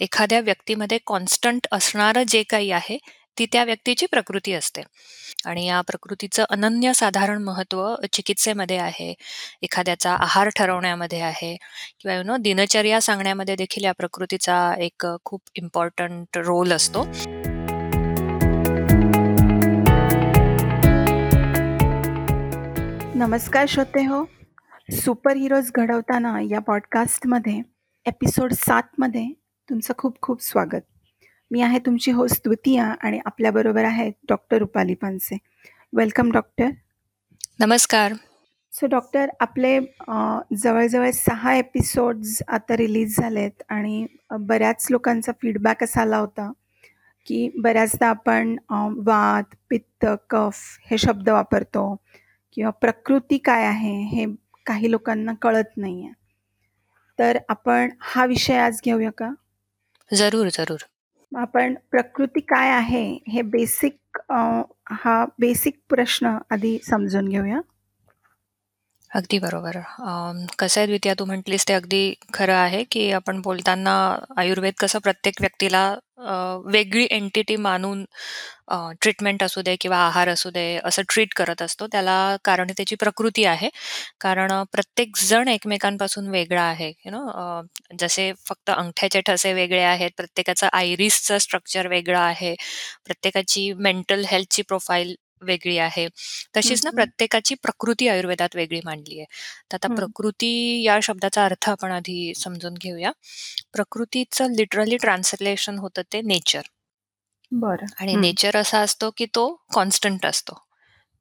एखाद्या व्यक्तीमध्ये कॉन्स्टंट असणारं जे काही आहे, ती त्या व्यक्तीची प्रकृती असते. आणि या प्रकृतीचं अनन्यसाधारण महत्त्व चिकित्सेमध्ये आहे, एखाद्याचा आहार ठरवण्यामध्ये आहे किंवा यू नो दिनचर्या सांगण्यामध्ये देखील या प्रकृतीचा एक खूप इम्पॉर्टंट रोल असतो. नमस्कार श्रोतेहो. सुपर हिरोज घडवताना या पॉडकास्टमध्ये एपिसोड सातमध्ये तुमचं खूप खूप स्वागत. मी आहे तुमची होस्ट द्वितीया आणि आपल्याबरोबर आहेत doctor Rupali Panse. Welcome doctor. नमस्कार. सो डॉक्टर आपले जवळ-जवळ 6 एपिसोड्स आता रिलीज झालेत आणि बऱ्याच लोकांचा फीडबॅक असा आला होता, की बऱ्याचदा आपण वात, पित्त, कफ हे शब्द वापरतो किंवा प्रकृती काय आहे हे काही लोकांना कळत नाहीये. तर आपण हा विषय आज घेऊया का? जरूर, जरूर. मग आपण प्रकृती काय आहे हे बेसिक अ, हा बेसिक प्रश्न आधी समजून घेऊया. अगदी बरोबर. कसं आहे द्वितीया तू म्हटलीस ते अगदी खरं आहे, की आपण बोलताना आयुर्वेद कसं प्रत्येक व्यक्तीला अ, वेगळी एंटिटी मानून अ, ट्रीटमेंट असू दे किंवा आहार असू दे असं ट्रीट करत असतो. त्याला कारण त्याची प्रकृती आहे. कारण अ, प्रत्येक जण एकमेकांपासून वेगळा आहे. यू नो अ, जसे फक्त अंगठ्याचे ठसे वेगळे आहेत, प्रत्येकाचं आयरिसचं स्ट्रक्चर वेगळं आहे, प्रत्येकाची मेंटल हेल्थची प्रोफाईल वेगळी आहे. तशीच ना हं. प्रत्येकाची प्रकृती आयुर्वेदात वेगळी मांडली आहे. तर आता हं. प्रकृती या शब्दाचा अर्थ आपण आधी समजून घेऊया. प्रकृतीचं लिटरली ट्रान्सलेशन होतं ते नेचर. बरं. आणि हं. नेचर असा असतो, की तो कॉन्स्टंट असतो.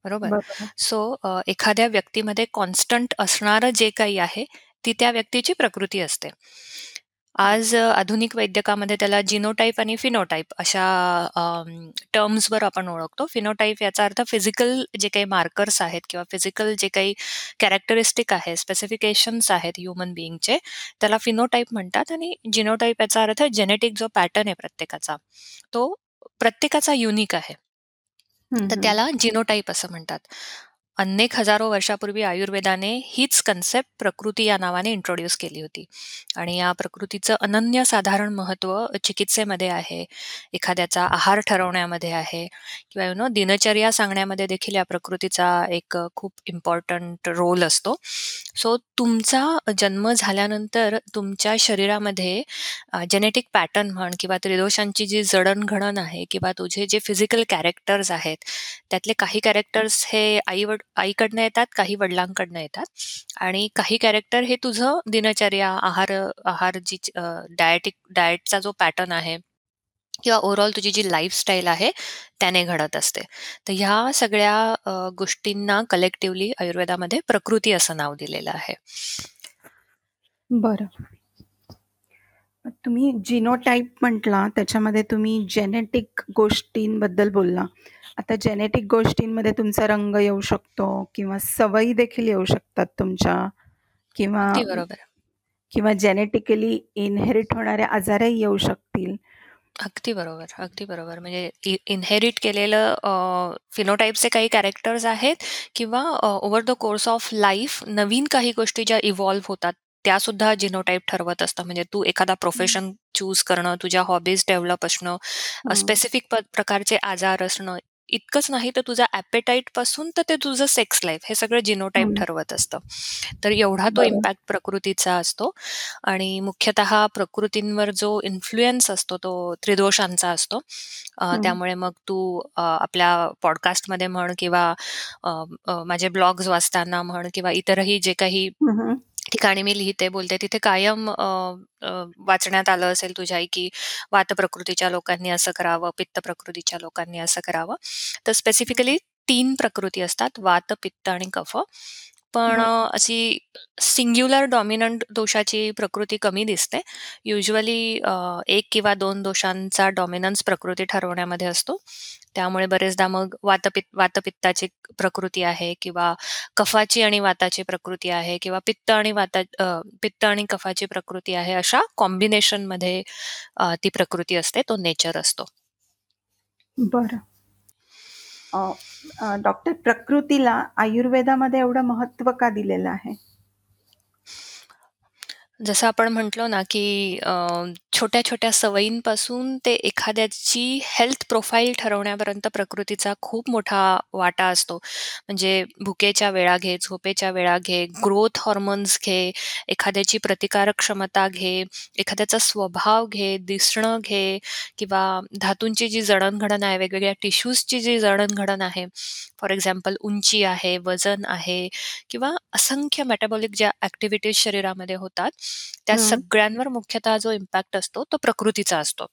बरोबर? बरोबर. सो अ, एखाद्या व्यक्तीमध्ये कॉन्स्टंट असणारं जे काही आहे, ती त्या व्यक्तीची प्रकृती असते. आज अ, आधुनिक वैद्यकामध्ये त्याला जिनोटाइप आणि फिनोटाइप अशा अं, टर्म्सवर आपण ओळखतो. फिनोटाइप याचा अर्थ फिजिकल जे काही मार्कर्स आहेत किंवा फिजिकल जे काही कॅरेक्टरिस्टिक आहे, स्पेसिफिकेशन्स आहेत ह्युमन बीइंगचे, त्याला फिनोटाइप म्हणतात आणि जिनोटाइप याचा अर्थ जेनेटिक जो पॅटर्न आहे प्रत्येकाचा, तो प्रत्येकाचा युनिक आहे. हं, तर हं. त्याला जिनोटाइप असं म्हणतात. अनेक हजारो वर्षापूर्वी आयुर्वेदाने हीच कन्सेप्ट प्रकृती या नावाने इंट्रोड्यूस केली होती. आणि या प्रकृतीचं अनन्य साधारण महत्त्व चिकित्सेमध्ये आहे, एखाद्याचा आहार ठरवण्यामध्ये आहे किंवा यू नो दिनचर्या सांगण्यामध्ये देखील या प्रकृतीचा एक खूप इम्पॉर्टंट रोल असतो. सो तुमचा जन्म झाल्यानंतर तुमच्या शरीरामध्ये जेनेटिक पॅटर्न म्हण किंवा त्रिदोषांची जी जडणघडण आहे किंवा तुझे जे फिजिकल कॅरेक्टर्स आहेत, त्यातले काही कॅरेक्टर्स हे आई आईकडनं येतात, काही वडिलांकडनं येतात आणि काही कॅरेक्टर हे तुझं दिनचर्या, आहार आहार जी डायटिक डायटचा जो पॅटर्न आहे किंवा ओव्हरऑल तुझी जी लाईफस्टाईल आहे, त्याने घडत असते. तर ह्या सगळ्या गोष्टींना कलेक्टिव्हली आयुर्वेदामध्ये प्रकृती असं नाव दिलेलं आहे. बरं. तुम्ही जिनोटाईप म्हटला, त्याच्यामध्ये तुम्ही जेनेटिक गोष्टींबद्दल बोलला. आता जेनेटिक गोष्टींमध्ये तुमचा रंग येऊ शकतो किंवा सवयी देखील येऊ शकतात तुमच्या किंवा अगदी बरोबर. किंवा जेनेटिकली इनहेरिट होणारे आजारही येऊ शकतील. अगदी बरोबर, अगदी बरोबर. म्हणजे इ इनहेरिट केलेलं अ, फिनोटाइपचे काही कॅरेक्टर्स आहेत किंवा अ, over the course of life नवीन काही गोष्टी ज्या इव्हॉल्व होतात, त्यासुद्धा जिनोटाइप ठरवत असतात. म्हणजे तू एखादा हं. प्रोफेशन चूज करणं, तुझ्या हॉबीज डेव्हलप असणं, हं. स्पेसिफिक प प्रकारचे आजार असणं, इतकंच नाही तर तुझा ॲपेटाइटपासून तर ते तुझं सेक्स लाईफ हे सगळं जिनोटाइप हं. ठरवत असतं. तर एवढा तो. इम्पॅक्ट प्रकृतीचा असतो आणि मुख्यतः प्रकृतींवर जो इन्फ्लुअन्स असतो तो त्रिदोषांचा असतो. त्यामुळे मग तू आपल्या पॉडकास्टमध्ये म्हण किंवा माझे ब्लॉग्स वाचताना म्हण किंवा इतरही जे काही. ठिकाणी मी लिहिते, बोलते तिथे कायम अ, अ, वाचण्यात आलं असेल तुझ्या की वात प्रकृतीच्या लोकांनी असं करावं, पित्त प्रकृतीच्या लोकांनी असं करावं. तर स्पेसिफिकली 3 प्रकृती असतात वात, पित्त आणि कफ. पण बरं. अ, अशी सिंग्युलर डॉमिनंट दोषाची प्रकृती कमी दिसते. युजुअली अ, 1 किंवा 2 दोषांचा डॉमिनन्स प्रकृती ठरवण्यामध्ये असतो. त्यामुळे बरेचदा मग वातपित्त वातपित्ताची प्रकृती आहे किंवा कफाची आणि वाताची प्रकृती आहे किंवा पित्त आणि वाता अ, पित्त आणि कफाची प्रकृती आहे, अशा कॉम्बिनेशनमध्ये अ, ती प्रकृती असते, तो नेचर असतो. बरं. अ, अ, डॉक्टर प्रकृतीला आयुर्वेदामध्ये एवढं महत्त्व का दिलेलं आहे? जसं आपण म्हटलो ना, की अ, छोट्या-छोट्या सवयींपासून ते एखाद्याची हेल्थ प्रोफाइल ठरवण्यापर्यंत प्रकृतीचा खूप मोठा वाटा असतो. म्हणजे भुकेच्या वेळा घे, झोपेच्या वेळा घे, ग्रोथ हॉर्मोन्स घे, एखाद्याची प्रतिकारक क्षमता घे, एखाद्याचा स्वभाव घे, दिसणं घे किंवा धातूंची जी जडणघडण आहे, वेगवेगळ्या टिश्यूजची जी जडणघडण आहे. फॉर एक्झाम्पल उंची आहे, वजन आहे किंवा असंख्य मेटाबॉलिक ज्या ॲक्टिव्हिटीज शरीरामध्ये होतात, त्या. सगळ्यांवर मुख्यतः जो इम्पॅक्ट असतो, तो प्रकृतीचा असतो.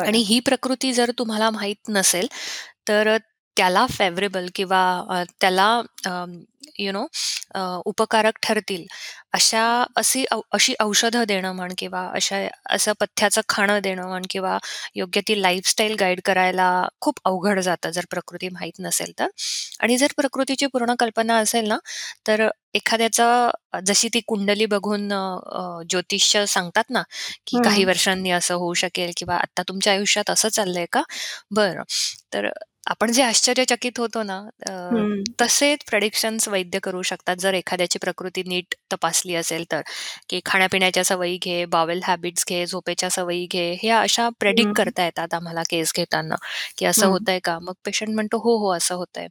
आणि. ही प्रकृती जर तुम्हाला माहीत नसेल, तर त्याला फेव्हरेबल किंवा त्याला यू नो अ, उपकारक ठरतील अशा अशी औ अशी औषधं देणं म्हण किंवा अशा असं पथ्याचं खाणं देणं म्हण किंवा योग्य ती लाईफस्टाईल गाईड करायला खूप अवघड जातं, जर प्रकृती माहीत नसेल तर. आणि जर प्रकृतीची पूर्ण कल्पना असेल ना, तर एखाद्याचं अ, जशी ती कुंडली बघून अ, अ, ज्योतिष्य सांगतात ना, की काही हं. वर्षांनी असं होऊ शकेल किंवा आत्ता तुमच्या आयुष्यात असं चाललंय का? बरं. तर आपण जे आश्चर्यचकित होतो ना, अ, हं. तसे प्रेडिक्शन्स वैद्य करू शकतात, जर एखाद्याची प्रकृती नीट तपासली असेल तर, की खाण्यापिण्याच्या सवयी घे, बॉवेल हॅबिट्स घे, झोपेच्या सवयी घे, ह्या अशा प्रेडिक्ट हं. करता येतात आम्हाला केस घेताना, की असं हं. होतंय का? मग पेशंट म्हणतो, "हो, हो, असं होतंय."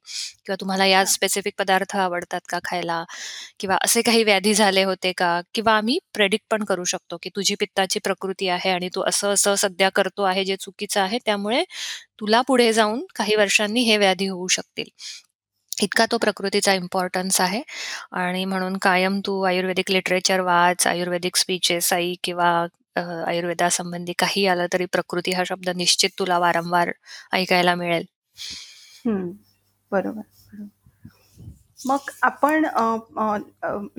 किंवा "तुम्हाला या. स्पेसिफिक पदार्थ आवडतात का खायला?" किंवा "असे काही व्याधी झाले होते का?" किंवा आम्ही प्रेडिक्ट पण करू शकतो, की "तुझी पित्ताची प्रकृती आहे आणि तू असं-असं सध्या करतो आहे, जे चुकीचं आहे. त्यामुळे तुला पुढे जाऊन काही वर्षांनी हे व्याधी होऊ शकतील." इतका तो प्रकृतीचा इम्पॉर्टन्स आहे आणि म्हणून कायम तू आयुर्वेदिक लिटरेचर वाच, आयुर्वेदिक स्पीचेस आई किंवा आयुर्वेदासंबंधी काही आलं तरी प्रकृती हा शब्द निश्चित तुला वारंवार ऐकायला मिळेल. बरोबर, मग आपण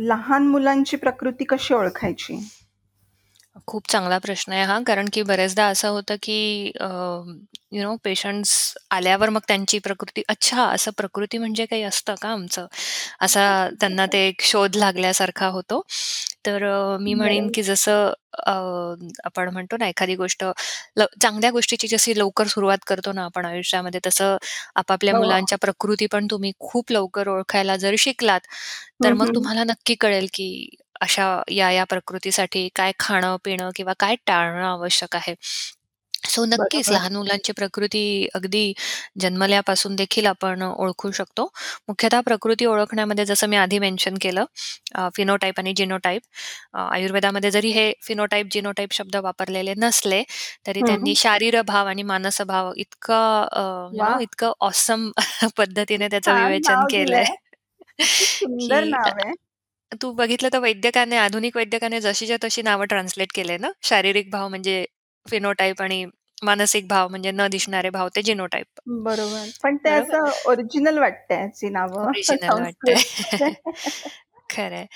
लहान मुलांची प्रकृती कशी ओळखायची? खूप चांगला प्रश्न आहे हा. कारण की बऱ्याचदा असं होतं, की अ, यू नो पेशंट्स आल्यावर मग त्यांची प्रकृती, "अच्छा, असं प्रकृती म्हणजे काही असतं का आमचं?" असा त्यांना ते एक शोध लागल्यासारखा होतो. तर अ, मी म्हणेन. की जसं अ, आपण म्हणतो ना, एखादी गोष्ट ल चांगल्या गोष्टीची जशी लवकर सुरुवात करतो ना आपण आयुष्यामध्ये, तसं आपापल्या हो. मुलांच्या प्रकृती पण तुम्ही खूप लवकर ओळखायला जर शिकलात, तर हं, मग हं. तुम्हाला नक्की कळेल, की अशा या-या प्रकृतीसाठी काय खाणं-पिणं किंवा काय टाळणं आवश्यक आहे. सो नक्कीच बरोबर. लहान मुलांची प्रकृती अगदी जन्मल्यापासून देखील आपण ओळखू शकतो. मुख्यतः प्रकृती ओळखण्यामध्ये जसं मी आधी मेन्शन केलं अ, फिनोटाइप आणि जिनोटाइप. अ, आयुर्वेदामध्ये जरी हे फिनोटाइप, जिनोटाइप शब्द वापरलेले नसले, तरी त्यांनी हं. शारीरभाव आणि मानसभाव इतका अ, यू नो वाह! इतकं ऑसम पद्धतीने त्याचं छान विवेचन नाव केलंय, दिलंय. किती सुंदर की अ, नाव आहे. तू बघितलं तर वैद्यकाने, आधुनिक वैद्यकाने जशीच्या तशी नावं ट्रान्सलेट केले ना. शारीरिक भाव म्हणजे फिनोटाइप आणि मानसिक भाव म्हणजे न दिसणारे भाव ते जिनोटाइप. बरोबर. पण ते बरोबर? असं ओरिजिनल वाटतंय अशी नावं ओरिजिनल वाटतंय. संस्कृतमध्ये. खरंय.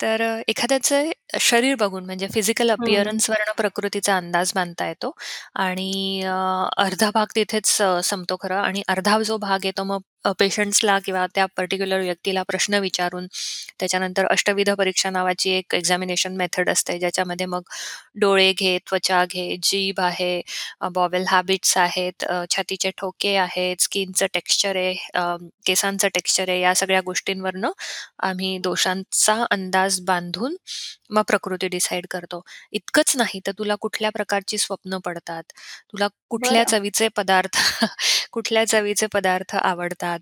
तर अ, एखाद्याचं शरीर बघून म्हणजे फिजिकल हं. अपीअरन्सवरनं प्रकृतीचा अंदाज बांधता येतो आणि अ, अर्धा भाग तिथेच अ, संपतो खरं आणि अर्धा जो भाग आहे तो मग अ, पेशंट्सला किंवा त्या पर्टिक्युलर व्यक्तीला प्रश्न विचारून, त्याच्यानंतर अष्टविध परीक्षा नावाची एक एक्झामिनेशन मेथड असते, ज्याच्यामध्ये मग डोळे घे, त्वचा घे, जीभ आहे, अ, बॉवेल हॅबिट्स आहेत, अ, छातीचे ठोके आहेत, स्किनचं टेक्स्चर आहे, अ, केसांचं टेक्स्चर आहे, या सगळ्या गोष्टींवरनं आम्ही दोषांचा अंदाज बांधून मग प्रकृती डिसाईड करतो. इतकंच नाही तर तुला कुठल्या प्रकारची स्वप्न पडतात, तुला कुठल्या बरं. चवीचे पदार्थ कुठल्या चवीचे पदार्थ आवडतात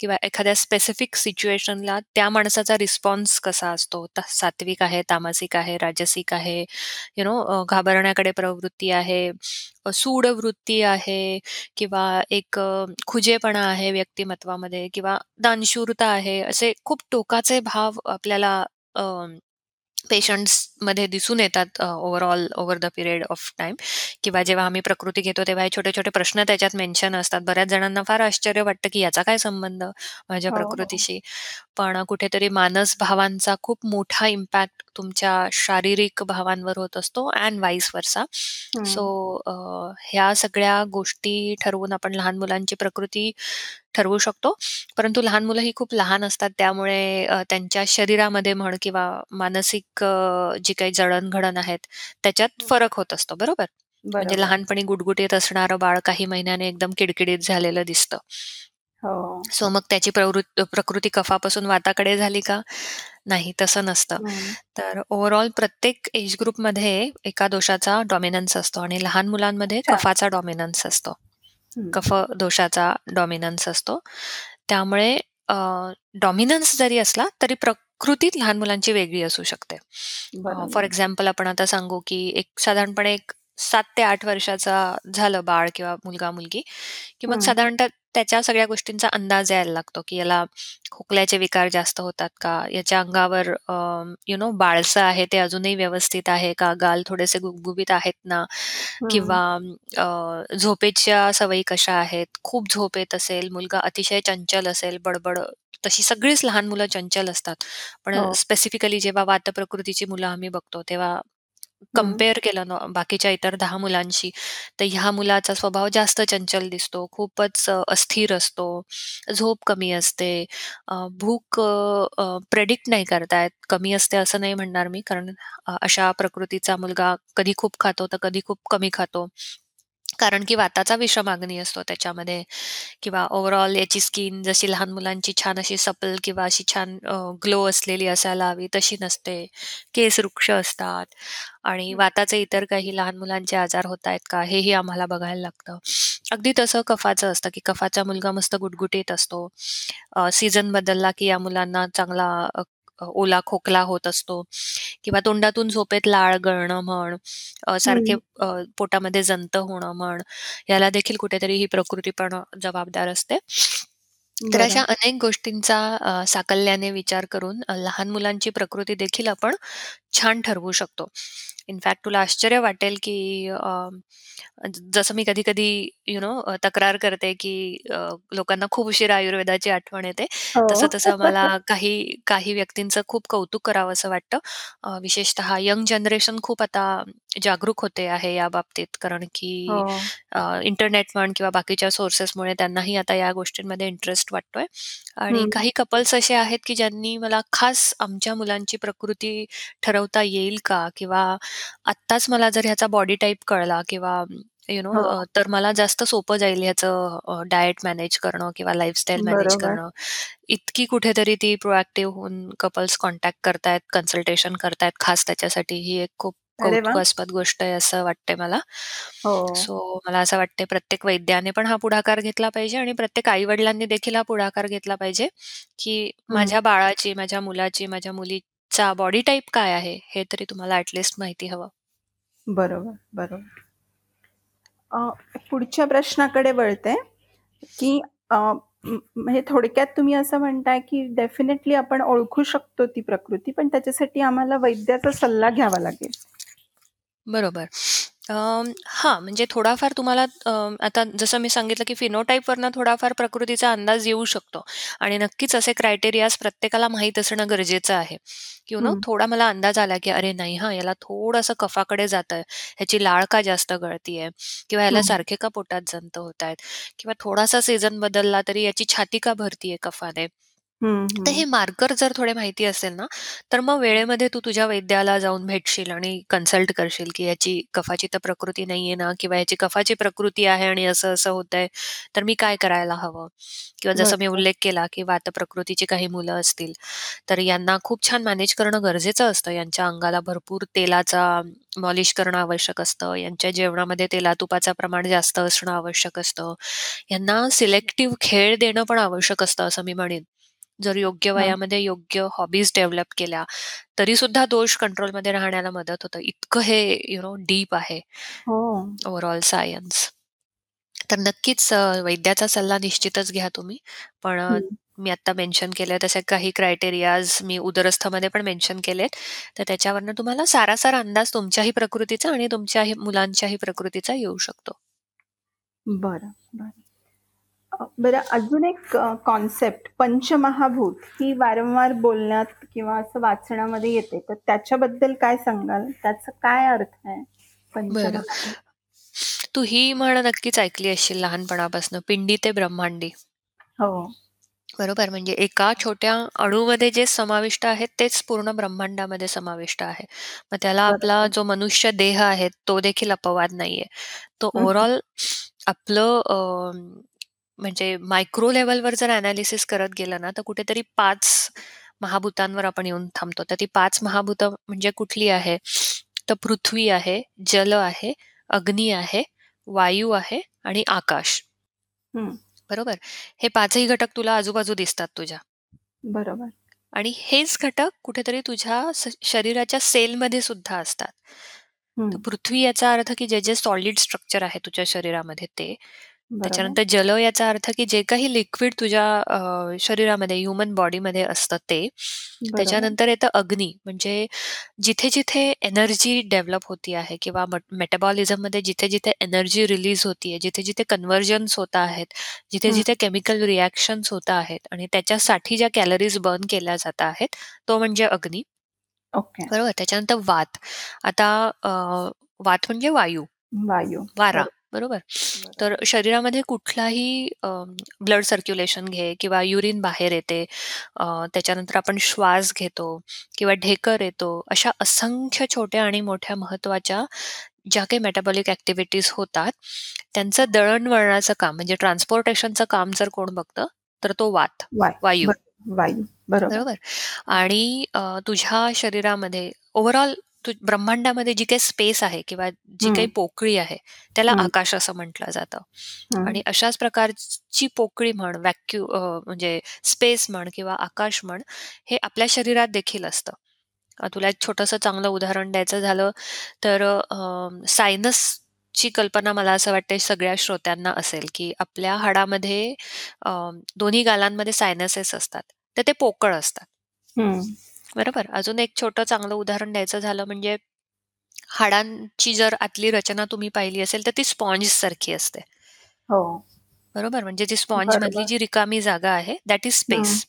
किंवा एखाद्या स्पेसिफिक सिच्युएशनला त्या माणसाचा रिस्पॉन्स कसा असतो. त सात्विक आहे, तामसिक आहे, राजसिक आहे, यू नो घाबरण्याकडे प्रवृत्ती आहे, अ, सूड वृत्ती आहे किंवा एक अ, खुजेपणा आहे व्यक्तिमत्वामध्ये किंवा दानशूरता आहे. असे खूप टोकाचे भाव आपल्याला अ, पेशंट्समध्ये दिसून येतात overall over the period of time किंवा जेव्हा आम्ही प्रकृती घेतो, तेव्हा हे छोटे-छोटे प्रश्न त्याच्यात मेन्शन असतात. बऱ्याच जणांना फार आश्चर्य वाटतं, की याचा काय संबंध माझ्या हो, हो. प्रकृतीशी? पण कुठेतरी मानसभावांचा खूप मोठा इम्पॅक्ट तुमच्या शारीरिक भावांवर होत असतो अँड वाईस वर्सा. सो हं. अ, ह्या सगळ्या गोष्टी ठरवून आपण लहान मुलांची प्रकृती ठरवू शकतो. परंतु लहान मुलं ही खूप लहान असतात, त्यामुळे अ, त्यांच्या शरीरामध्ये म्हण किंवा मानसिक अ, जी काही जडण-घडण आहेत, त्याच्यात फरक होत असतो, बरोबर? म्हणजे बरोबर. लहानपणी गुटगुटीत असणारं बाळ काही महिन्याने एकदम किडकिडीत झालेलं दिसतं. हो. सो मग त्याची प्रवृत्त प्रकृती कफापासून वाताकडे झाली का? नाही, तसं नसतं. हं. तर ओव्हरऑल प्रत्येक एज ग्रुपमध्ये एका दोषाचा डॉमिनन्स असतो आणि लहान मुलांमध्ये अच्छा. कफाचा डॉमिनन्स असतो. हं. कफ दोषाचा डॉमिनन्स असतो. त्यामुळे अ, डॉमिनन्स जरी असला, तरी प्रकृतीत लहान मुलांची वेगळी असू शकते. अ, फॉर बरोबर. एक्झाम्पल आपण आता सांगू, की एक साधारणपणे एक 7 ते 8 वर्षाचा झालं बाळ किंवा मुलगा-मुलगी, की मग हं. साधारणतः त्याच्या सगळ्या गोष्टींचा अंदाज यायला लागतो, की याला खोकल्याचे विकार जास्त होतात का? याच्या अंगावर अ, यू नो बाळसं आहे ते अजूनही व्यवस्थित आहे का? गाल थोडेसे गुबगुबीत आहेत ना? हं. किंवा अ, झोपेच्या सवयी कशा आहेत? खूप झोप येत असेल, मुलगा अतिशय चंचल असेल, बडबड तशी सगळीच लहान मुलं चंचल असतात. पण हो. स्पेसिफिकली जेव्हा वातप्रकृतीची मुलं आम्ही बघतो, तेव्हा हं. कंपेअर केलं ना बाकीच्या इतर 10 मुलांशी, तर ह्या मुलाचा स्वभाव जास्त चंचल दिसतो, खूपच अ, अस्थिर असतो, झोप कमी असते, अ, भूक अ, प्रेडिक्ट नाही करता येत. कमी असते असं नाही म्हणणार मी, कारण अ, अशा प्रकृतीचा मुलगा कधी खूप खातो, तर कधी खूप कमी खातो. कारण की वाताचा विषम अग्नी असतो त्याच्यामध्ये किंवा ओव्हरऑल याची स्किन जशी लहान मुलांची छान अशी सपल किंवा अशी छान ग्लो असलेली असायला हवी, तशी नसते. केस रुक्ष असतात आणि. वाताचे इतर काही लहान मुलांचे आजार होतायत का? हेही आम्हाला बघायला लागतं. अगदी तसं कफाचं असतं, की कफाचा मुलगा मस्त गुटगुटीत असतो. अ, सीझन बदलला, की या मुलांना चांगला अ, ओला खोकला होत असतो किंवा तोंडातून झोपेत लाळ गळणं म्हण, अ, सारखे. अ, पोटामध्ये जंत होणं म्हण, याला देखील कुठेतरी ही प्रकृती पण जबाबदार असते. तर बरं. अशा अनेक गोष्टींचा अ, साकल्याने विचार करून अ, लहान मुलांची प्रकृती देखील आपण छान ठरवू शकतो. इनफॅक्ट तुला आश्चर्य वाटेल, की अ, जसं मी कधी-कधी यू नो अ, तक्रार करते, की अ, लोकांना खूप उशिरा आयुर्वेदाची आठवण येते. हो. तसं-तसं मला काही काही व्यक्तींचं खूप कौतुक करावंसं वाटतं. अ, विशेषतः यंग जनरेशन खूप आता जागरूक होते आहे या बाबतीत. कारण की हो. अ, इंटरनेट म्हण किंवा बाकीच्या सोर्सेसमुळे त्यांनाही आता या गोष्टींमध्ये इंटरेस्ट वाटतोय आणि हं. काही कपल्स असे आहेत, की ज्यांनी मला खास आमच्या मुलांची प्रकृती ठरवता येईल का? किंवा आत्ताच मला जर ह्याचा बॉडी टाइप कळला किंवा यू नो हो. अ, तर मला जास्त सोपं जाईल ह्याचं अ, डायट मॅनेज करणं किंवा लाईफस्टाईल मॅनेज बरोबर. करणं. इतकी कुठेतरी ती प्रोएक्टिव्ह होऊन कपल्स कॉन्टॅक्ट करतायत, कन्सल्टेशन करतायत खास त्याच्यासाठी. ही एक खूप अरे वाह! कौतुकास्पद गोष्ट आहे असं वाटतंय मला. हो. सो मला असं वाटतंय प्रत्येक वैद्याने पण हा पुढाकार घेतला पाहिजे आणि प्रत्येक आई-वडिलांनी देखील हा पुढाकार घेतला पाहिजे, की हं. माझ्या बाळाची, माझ्या मुलाची, माझ्या मुलीचा बॉडी टाइप काय आहे? हे तरी तुम्हाला ॲट लीस्ट माहिती हवं. बरोबर, बरोबर. अ, पुढच्या प्रश्नाकडे वळते, की अ, म म्हणजे थोडक्यात तुम्ही असं म्हणताय, की डेफिनेटली आपण ओळखू शकतो ती प्रकृती, पण त्याच्यासाठी आम्हाला वैद्याचा सल्ला घ्यावा लागेल. बरोबर. अ, हां, म्हणजे थोडाफार तुम्हाला अ, आता जसं मी सांगितलं, की फिनोटाइपवरनं थोडाफार प्रकृतीचा अंदाज येऊ शकतो. आणि नक्कीच असे क्रायटेरियाज प्रत्येकाला माहीत असणं गरजेचं आहे. यू नो हं, थोडा मला अंदाज आला, की अरे नाही हां, याला थोडंसं कफाकडे जातंय, ह्याची लाळ का जास्त गळतीये? किंवा ह्याला हं, सारखे का पोटात जंत होतायत? किंवा थोडासा सीझन बदलला तरी याची छाती का भरतीये कफाने. हं, तर हं. हे मार्कर जर थोडे माहिती असेल ना, तर मग वेळेमध्ये तू तुझ्या वैद्याला जाऊन भेटशील आणि कन्सल्ट करशील, की याची कफाची तर प्रकृती नाहीये ना किंवा याची कफाची प्रकृती आहे आणि असं-असं होतंय, तर मी काय करायला हवं? किंवा जसं मी बरोबर. उल्लेख केला, की वातप्रकृतीची काही मुलं असतील, तर यांना खूप छान मॅनेज करणं गरजेचं असतं. यांच्या अंगाला भरपूर तेलाचा मॉलिश करणं आवश्यक असतं. यांच्या जेवणामध्ये तेला-तुपाचं प्रमाण जास्त असणं आवश्यक असतं. यांना सिलेक्टिव्ह खेळ देणं पण आवश्यक असतं, असं मी म्हणेन. जर योग्य हां. वयामध्ये योग्य हॉबीज डेव्हलप केल्या, तरी सुद्धा दोष कंट्रोलमध्ये राहण्याला मदत होतं. इतकं हे यू नो डीप आहे हो. Overall science. तर नक्कीच अ, वैद्याचा सल्ला निश्चितच घ्या तुम्ही. पण अ, हं. मी आत्ता मेन्शन केलं तसे काही क्रायटेरियाज मी उदरस्थमध्ये पण मेन्शन केलेत. तर त्याच्यावरनं तुम्हाला सारासार अंदाज तुमच्याही प्रकृतीचा आणि तुमच्याही मुलांच्याही प्रकृतीचा येऊ शकतो. बरं, बरं. बरं अजून एक कॉन्सेप्ट पंचमहाभूत ही वारंवार बोलण्यात किंवा असं वाचण्यामध्ये येते. तर त्याच्याबद्दल काय सांगाल? त्याचा काय अर्थ आहे? पंचमहाभूत? तू ही म्हण नक्कीच ऐकली असशील लहानपणापासून, पिंडी ते ब्रह्मांडी. हो. बरोबर. म्हणजे एका छोट्या अणूमध्ये जे समाविष्ट आहेत, तेच पूर्ण ब्रह्मांडामध्ये समाविष्ट आहे. मग त्याला आपला. जो मनुष्य देह आहे, तो देखील अपवाद नाहीये. तो. ओव्हरऑल आपलं म्हणजे मायक्रो लेव्हलवर जर एनालिसिस करत गेलं ना, तर कुठेतरी 5 महाभूतांवर आपण येऊन थांबतो. तर ती पाच महाभूतं म्हणजे कुठली आहे? तर पृथ्वी आहे, जल आहे, अग्नी आहे, वायू आहे आणि आकाश. बरोबर? हे पाचही घटक तुला आजूबाजू दिसतात तुझ्या. बरोबर. आणि हेच घटक कुठेतरी तुझ्या शरीराच्या सेलमध्ये सुद्धा असतात. पृथ्वी याचा अर्थ की जे, जे सॉलिड स्ट्रक्चर आहे तुझ्या शरीरामध्ये ते. बरोबर. त्याच्यानंतर जल याचा अर्थ की जे काही लिक्विड तुझ्या अ, शरीरामध्ये ह्युमन बॉडीमध्ये असतं ते. बरोबर. त्याच्यानंतर येतं अग्नी म्हणजे जिथे-जिथे एनर्जी डेव्हलप होती आहे किंवा मट मेटाबॉलिझममध्ये जिथे-जिथे एनर्जी रिलीज होतीये, जिथे-जिथे कन्व्हर्जन्स होत आहेत, हं. जिथे-जिथे केमिकल रिएक्शन्स होत आहेत आणि त्याच्यासाठी ज्या कॅलरीज बर्न केल्या जात आहेत, तो म्हणजे अग्नी. ओके. बरोबर. त्याच्यानंतर वात. आता अ, वात म्हणजे वायू. वायू. वारा. बरोबर. बरोबर. तर शरीरामध्ये कुठलाही अ, ब्लड सर्क्युलेशन घे किंवा युरिन बाहेर येते. अ, त्याच्यानंतर आपण श्वास घेतो किंवा ढेकर येतो. अशा असंख्य छोट्या आणि मोठ्या महत्त्वाच्या ज्या काही मेटाबॉलिक ॲक्टिव्हिटीज होतात, त्यांचं दळणवळणाचं काम म्हणजे ट्रान्सपोर्टेशनचं काम जर कोण बघतं, तर तो वात, वाय वायू. बरोबर. वायू. बरोबर. बरोबर. आणि अ, तुझ्या शरीरामध्ये ओव्हरऑल तू ब्रह्मांडामध्ये जी काही स्पेस आहे किंवा जी काही. पोकळी आहे, त्याला. आकाश असं म्हटलं जातं. आणि अशाच प्रकारची पोकळी म्हण, व्हॅक्यू म्हणजे स्पेस म्हण किंवा आकाश म्हण, हे आपल्या शरीरात देखील असतं. तुला एक छोटंसं चांगलं उदाहरण द्यायचं झालं, तर अ, सायनसची कल्पना मला असं वाटतंय सगळ्या श्रोत्यांना असेल, की आपल्या हाडामध्ये दोन्ही गालांमध्ये सायनसेस असतात. तर ते पोकळ असतात. बरोबर. अजून एक छोटं चांगलं उदाहरण द्यायचं झालं म्हणजे हाडांची जर आतली रचना तुम्ही पाहिली असेल, तर ती स्पॉन्जसारखी असते. हो. बरोबर. म्हणजे ती स्पॉन्जमधली बरोबर. जी रिकामी जागा आहे, दॅट इज हं. स्पेस.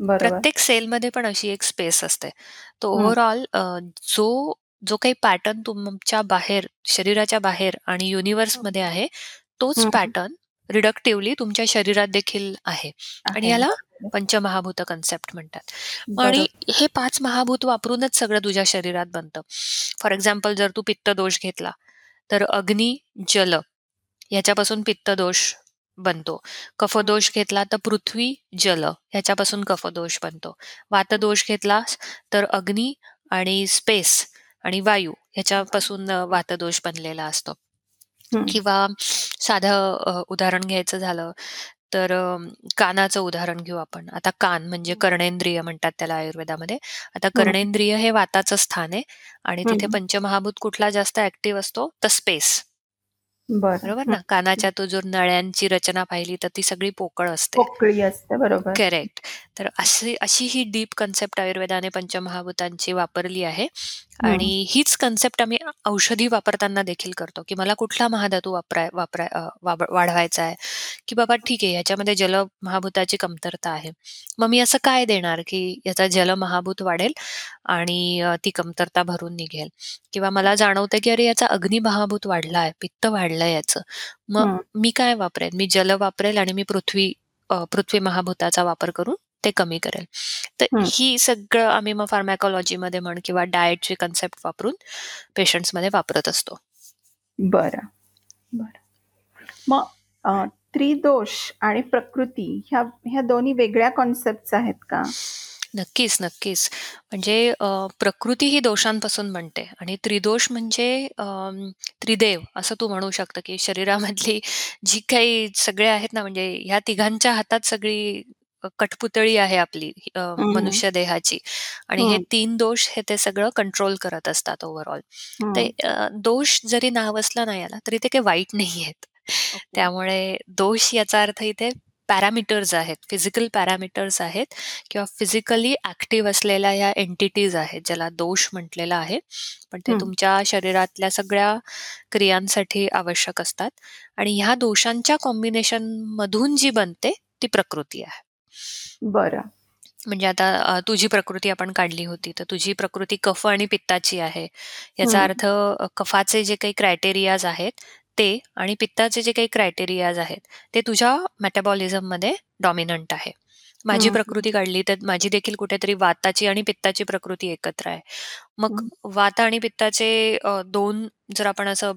बरोबर. प्रत्येक सेलमध्ये पण अशी एक स्पेस असते. तर हं. ओव्हरऑल अ, जो जो काही पॅटर्न तुमच्या बाहेर, शरीराच्या बाहेर आणि युनिव्हर्समध्ये आहे, तोच हं. पॅटर्न रिडक्टिव्हली तुमच्या शरीरात देखील आहे. आणि आहे. बरोबर. पंचमहाभूत कन्सेप्ट म्हणतात. आणि. हे 5 महाभूत वापरूनच सगळं तुझ्या शरीरात बनतं. फॉर एक्झाम्पल जर तू पित्तदोष घेतला, तर अग्नी, जल ह्याच्यापासून पित्तदोष बनतो. हं. कफदोष घेतला तर पृथ्वी, जल ह्याच्यापासून कफदोष बनतो. वातदोष घेतलास तर अग्नी आणि स्पेस आणि वायू ह्याच्यापासून वातदोष बनलेला असतो. किंवा साधं उदाहरण घ्यायचं झालं, तर अ, कानाचं उदाहरण घेऊ आपण. आता कान म्हणजे कर्णेंद्रिय म्हणतात त्याला आयुर्वेदामध्ये. आता हं. कर्णेंद्रिय हे वाताचं स्थान आहे आणि तिथे हं. पंचमहाभूत कुठला जास्त ॲक्टिव्ह असतो? तर स्पेस. बरं. बरोबर हं. ना? कानाच्या तू जर नळ्यांची रचना पाहिली, तर ती सगळी पोकळ असते. पोकळी असते. बरोबर. करेक्ट. तर अशी अशी ही डीप कन्सेप्ट आयुर्वेदाने पंचमहाभूतांची वापरली आहे. आणि हं. हीच कन्सेप्ट आम्ही औषधी वापरताना देखील करतो, की मला कुठला महाधातू वापराय वापराय अ, वाढवायचा आहे, की बाबा ठीक आहे ह्याच्यामध्ये जल महाभूताची कमतरता आहे. मग मी असं काय देणार, की याचा जल महाभूत वाढेल आणि अ, ती कमतरता भरून निघेल. किंवा मला जाणवतं, की अरे याचा अग्नी महाभूत वाढला आहे, पित्त वाढलंय याचं. मग हं. मी काय वापरेन? मी जल वापरेल आणि मी पृथ्वी अ, पृथ्वी महाभूताचा वापर करून ते कमी करेल. तर हं. ही सगळं आम्ही मग फार्मॅकॉलॉजीमध्ये म्हण किंवा डाएटची कन्सेप्ट वापरून पेशंट्समध्ये वापरत असतो. बरं. बरं. मग अ, त्रिदोष आणि प्रकृती ह्या ह्या दोन्ही वेगळ्या कन्सेप्ट्स आहेत का? नक्कीच, नक्कीच. म्हणजे अ, प्रकृती ही दोषांपासून बनते आणि त्रिदोष म्हणजे अं, त्रिदेव असं तू म्हणू शकतं, की शरीरामधली जी काही सगळे आहेत ना, म्हणजे ह्या तिघांच्या हातात सगळी अ, कठपुतळी आहे आपली अ, हं. मनुष्य देहाची आणि हे हं. 3 दोष हे ते सगळं कंट्रोल करत असतात ओव्हरऑल. ते हं. अ, दोष जरी नावाजलं ना याला, तरी ते काही वाईट नाहीयेत. ओके. त्यामुळे दोष याचा अर्थ इथे पॅरामीटर्स आहेत, फिजिकल पॅरामीटर्स आहेत किंवा फिजिकली ॲक्टिव्ह असलेल्या ह्या एंटिटीज आहेत, ज्याला दोष म्हटलेलं आहे. पण ते. तुमच्या शरीरातल्या सगळ्या क्रियांसाठी आवश्यक असतात आणि ह्या दोषांच्या कॉम्बिनेशनमधून जी बनते, ती प्रकृती आहे. बरं. म्हणजे आता तुझी प्रकृती आपण काढली होती, तर तुझी प्रकृती कफ आणि पित्ताची आहे. याचा. अर्थ कफाचे जे काही क्रायटेरियाज आहेत, ते आणि पित्ताचे जे काही क्रायटेरियाज आहेत, ते तुझ्या मेटाबॉलिझममध्ये डॉमिनंट आहे. माझी हं. प्रकृती काढली, तर माझी देखील कुठेतरी वाताची आणि पित्ताची प्रकृती एकत्र आहे. मग हं. वात आणि पित्ताचे अ, 2 जर आपण असं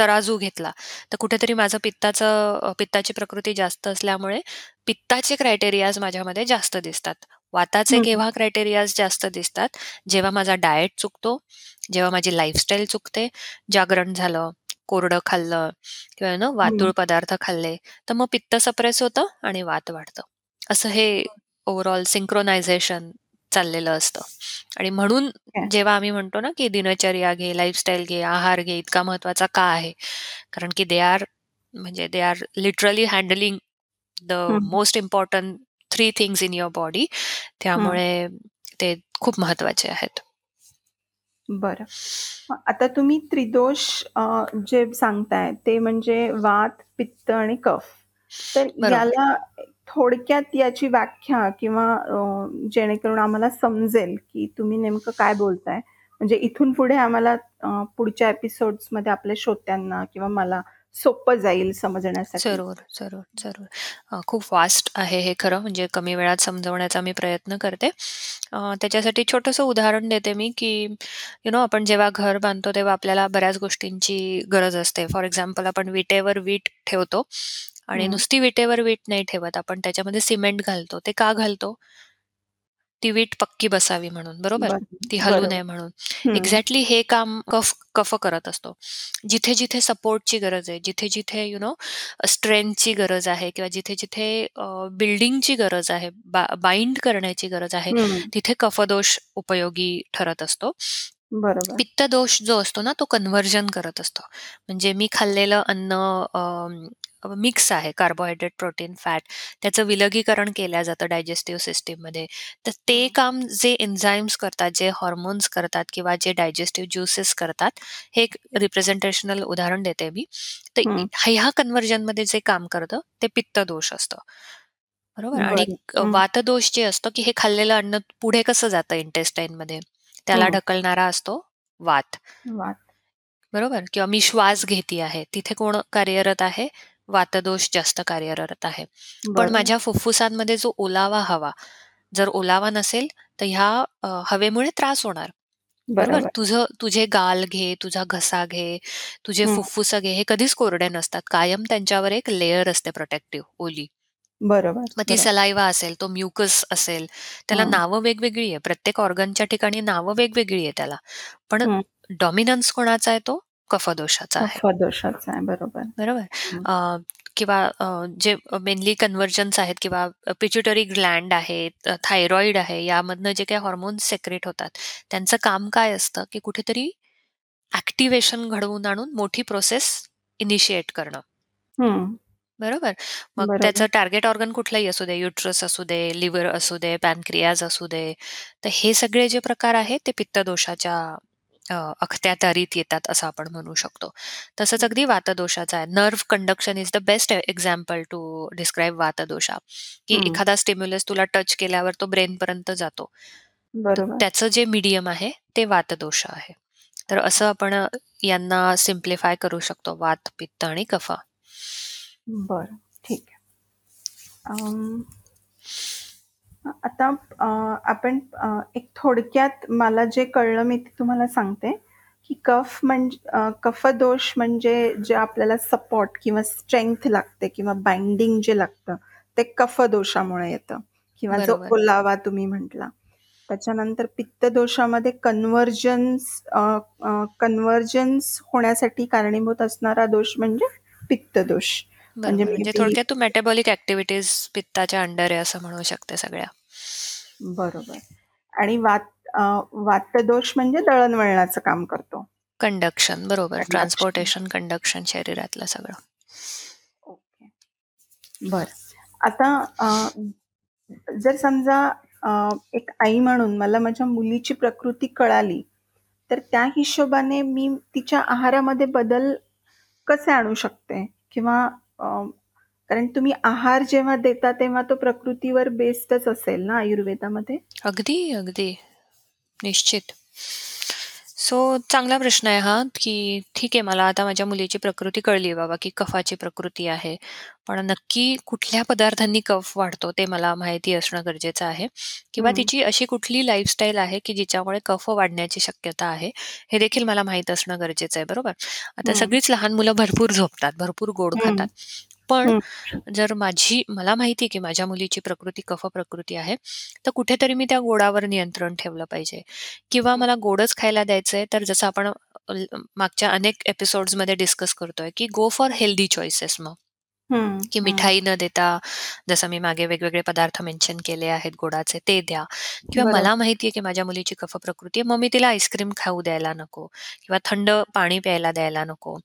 तराजू घेतला, तर कुठेतरी माझं पित्ताचं अ, पित्ताची प्रकृती जास्त असल्यामुळे पित्ताचे क्रायटेरियाज माझ्यामध्ये जास्त दिसतात. वाताचे. केव्हा क्रायटेरियाज जास्त दिसतात, जेव्हा माझा डाएट चुकतो, जेव्हा माझी लाईफस्टाईल चुकते, जागरण झालं, कोरडं खाल्लं किंवा नो. वातुळ पदार्थ खाल्ले, तर मग पित्त सप्रेस होतं आणि वात वाढतं. असं हे ओव्हरऑल सिंक्रोनायझेशन चाललेलं असतं आणि म्हणून. जेव्हा आम्ही म्हणतो ना, की दिनचर्या घे, लाईफस्टाईल घे, आहार घे, इतका महत्त्वाचा का आहे? कारण की दे आर म्हणजे they are literally handling the हं. Most important 3 things in your body. हं. त्यामुळे ते खूप महत्त्वाचे आहेत. बरं. मग आता तुम्ही त्रिदोष अ, जे सांगताय ते म्हणजे वात, पित्त आणि कफ. तर बरोबर. याला थोडक्यात याची व्याख्या किंवा अ, जेणेकरून आम्हाला समजेल, की तुम्ही नेमकं काय बोलताय. म्हणजे इथून पुढे आम्हाला अ, पुढच्या एपिसोड्समध्ये आपल्या श्रोत्यांना किंवा मला सोपं जाईल समजण्यासाठी. जरूर, जरूर, जरूर. अ, खूप वास्ट आहे हे खरं म्हणजे कमी वेळात समजवण्याचा मी प्रयत्न करते. अ, त्याच्यासाठी छोटंसं उदाहरण देते मी, की यू नो आपण जेव्हा घर बांधतो तेव्हा आपल्याला बऱ्याच गोष्टींची गरज असते. फॉर एक्झाम्पल आपण विटेवर वीट ठेवतो आणि हं. नुसती विटेवर वीट नाही ठेवत. आपण त्याच्यामध्ये सिमेंट घालतो. ते का घालतो? ती वीट पक्की बसावी म्हणून, बरोबर? बरं, ती हलू. नये म्हणून. एक्झॅक्टली हे काम कफ कफ करत असतो. जिथे-जिथे सपोर्टची गरज आहे, जिथे-जिथे यू नो स्ट्रेंथची गरज आहे किंवा जिथे-जिथे अ, बिल्डिंगची गरज आहे, बाइंड करण्याची गरज आहे. तिथे कफदोष उपयोगी ठरत असतो. बरोबर. पित्तदोष जो असतो ना, तो कन्व्हर्जन करत असतो. म्हणजे मी खाल्लेलं अन्न मिक्स आहे कार्बोहायड्रेट, प्रोटीन, फॅट त्याचं विलगीकरण केलं जातं डायजेस्टिव्ह सिस्टममध्ये. तर ते. काम जे एन्झाइम्स करतात, जे हार्मोन्स करतात किंवा जे डायजेस्टिव्ह ज्युसेस करतात, हे एक रिप्रेझेंटेशनल उदाहरण देते मी. तर. ह्या कन्व्हर्जनमध्ये जे काम करतं, ते पित्तदोष असतं. बरोबर आणि. वातदोष जे असतं, की हे खाल्लेलं अन्न पुढे कसं जातं इंटेस्टाईनमध्ये, त्याला हं. ढकलणारा असतो वात. वात. बरोबर किंवा मी श्वास घेते आहे, तिथे कोण कार्यरत आहे? वातदोष जास्त कार्यरत आहे. पण. माझ्या फुफ्फुसांमध्ये जो ओलावा हवा, जर ओलावा नसेल, तर ह्या अ, हवेमुळे त्रास होणार. बरोबर? बरोबर. तुझं तुझे गाल घे, तुझा घसा घे, तुझे. फुफ्फुसं घे, हे कधीच कोरडे नसतात. कायम त्यांच्यावर एक लेयर असते प्रोटेक्टिव्ह, ओली. बरोबर, मग ती बरोबर. सलाइव्हा असेल, तो म्युकस असेल, त्याला. नावं वेगवेगळी आहे. प्रत्येक ऑर्गनच्या ठिकाणी नावं वेगवेगळी आहे त्याला. पण. डॉमिनन्स कोणाचा आहे तो? कफदोषाचा आहे. कफदोषाचा आहे. बरोबर. बरोबर? किंवा जे मेनली कन्व्हर्जन्स आहेत किंवा पिट्युटरी ग्लँड आहेत, थायरॉइड आहे, यामधनं जे काही हार्मोन्स सेक्रेट होतात, त्यांचं काम काय असतं, की कुठेतरी ॲक्टिव्हेशन घडवून आणून मोठी प्रोसेस इनिशिएट करणं. बरोबर? मग. त्याचं टार्गेट ऑर्गन कुठलंही असू दे, युटरस असू दे, लिव्हर असू दे, पॅनक्रियाज असू दे. तर हे सगळे जे प्रकार आहेत, ते पित्तदोषाच्या अ, अखत्यारीत येतात असं आपण म्हणू शकतो. तसंच. अगदी वातदोषाचा आहे. Nerve conduction is the best example to describe वातदोषा, की हं. एखादा स्टिम्युलस तुला टच केल्यावर तो ब्रेनपर्यंत जातो. तर बरोबर. त्याचं जे मीडियम आहे, ते वातदोष आहे. तर असं आपण अ, यांना सिम्प्लिफाय करू शकतो, वात, पित्त आणि कफ. बरं, ठीक आहे. अं, आता अ, आपण अ, एक थोडक्यात मला जे कळलं मी ते तुम्हाला सांगते, की कफ म्हणजे अ, कफदोष म्हणजे जे आपल्याला सपोर्ट किंवा स्ट्रेंग्थ लागते किंवा बाइंडिंग जे लागतं, ते कफदोषामुळे येतं किंवा जो बरोबर. ओलावा तुम्ही म्हटला. त्याच्यानंतर पित्तदोषामध्ये कन्व्हर्जन्स अ, अ, कन्व्हर्जन्स होण्यासाठी कारणीभूत असणारा दोष म्हणजे पित्तदोष. म्हणजे बरोबर. मे म्हणजे बी थोडक्यात तू मेटाबॉलिक ॲक्टिव्हिटीज पित्ताच्या अंडर आहे असं म्हणू शकते सगळ्या. बरोबर. आणि वात अ, वातदोष म्हणजे दळणवळणाचं काम करतो. कंडक्शन बरोबर. कंडक्शन. ट्रान्सपोर्टेशन, कंडक्शन शरीरातलं सगळं. ओके. बरं. आता अ, जर समजा अ, एक आई म्हणून मला माझ्या मुलीची प्रकृती कळाली, तर त्या हिशोबाने मी तिच्या आहारामध्ये बदल कसे आणू शकते? किंवा अ, कारण तुम्ही आहार जेव्हा देता तेव्हा तो प्रकृतीवर बेस्डच असेल ना आयुर्वेदामध्ये? अगदी, अगदी. निश्चित. सो चांगला प्रश्न आहे हा, की ठीक आहे मला आता माझ्या मुलीची प्रकृती कळली बाबा, की कफाची प्रकृती आहे. पण नक्की कुठल्या पदार्थांनी कफ वाढतो ते मला माहिती असणं गरजेचं आहे किंवा हं, तिची अशी कुठली लाईफस्टाईल आहे, की जिच्यामुळे कफ वाढण्याची शक्यता आहे, हे देखील मला माहीत असणं गरजेचं आहे, बरोबर? आता हं, सगळीच लहान मुलं भरपूर झोपतात, भरपूर गोड हं, खातात. पण हं. जर माझी मला माहिती आहे की माझ्या मुलीची प्रकृती कफ प्रकृती आहे, तर कुठेतरी मी त्या गोडावर नियंत्रण ठेवलं पाहिजे किंवा मला गोडच खायला द्यायचंय, तर जसं आपण अ, मागच्या अनेक एपिसोड्समध्ये डिस्कस करतोय, की गो फॉर हेल्दी चॉईसेस मग. हं, की हं. मिठाई न देता, जसं मी मागे वेगवेगळे पदार्थ मेन्शन केले आहेत गोडाचे ते द्या किंवा बरोबर. मला माहिती आहे की माझ्या मुलीची कफ प्रकृती आहे, मग मी तिला आईस्क्रीम खाऊ द्यायला नको किंवा थंड पाणी प्यायला द्यायला नको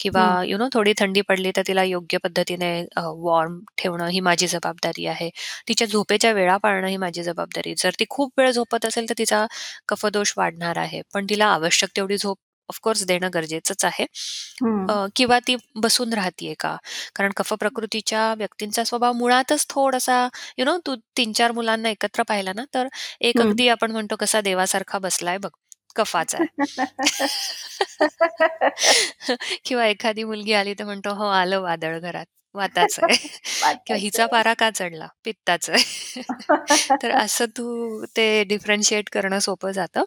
किंवा हं, यू नो थोडी थंडी पडली तर तिला योग्य पद्धतीने वॉर्म ठेवणं ही माझी जबाबदारी आहे. तिच्या झोपेच्या वेळा पाळणं ही माझी जबाबदारी. जर ती खूप वेळ झोपत असेल, तर तिचा कफदोष वाढणार आहे. पण तिला आवश्यक तेवढी झोप ऑफ कोर्स देणं गरजेचंच आहे. अ, किंवा ती बसून राहतीये का? कारण कफ प्रकृतीच्या व्यक्तींचा स्वभाव मुळातच थोडासा यू नो तू 3-4 मुलांना एकत्र पाहिला ना, तर एक. अगदी आपण म्हणतो कसा देवासारखा बसलाय बघ, कफाचा आहे. किंवा एखादी मुलगी आली तर म्हणतो, "हो, आलं वादळ घरात, वाताचं आहे." किंवा हिचा आहे. पारा का चढला? पित्ताचं आहे. तर असं तू ते डिफरन्शिएट करणं सोपं जातं.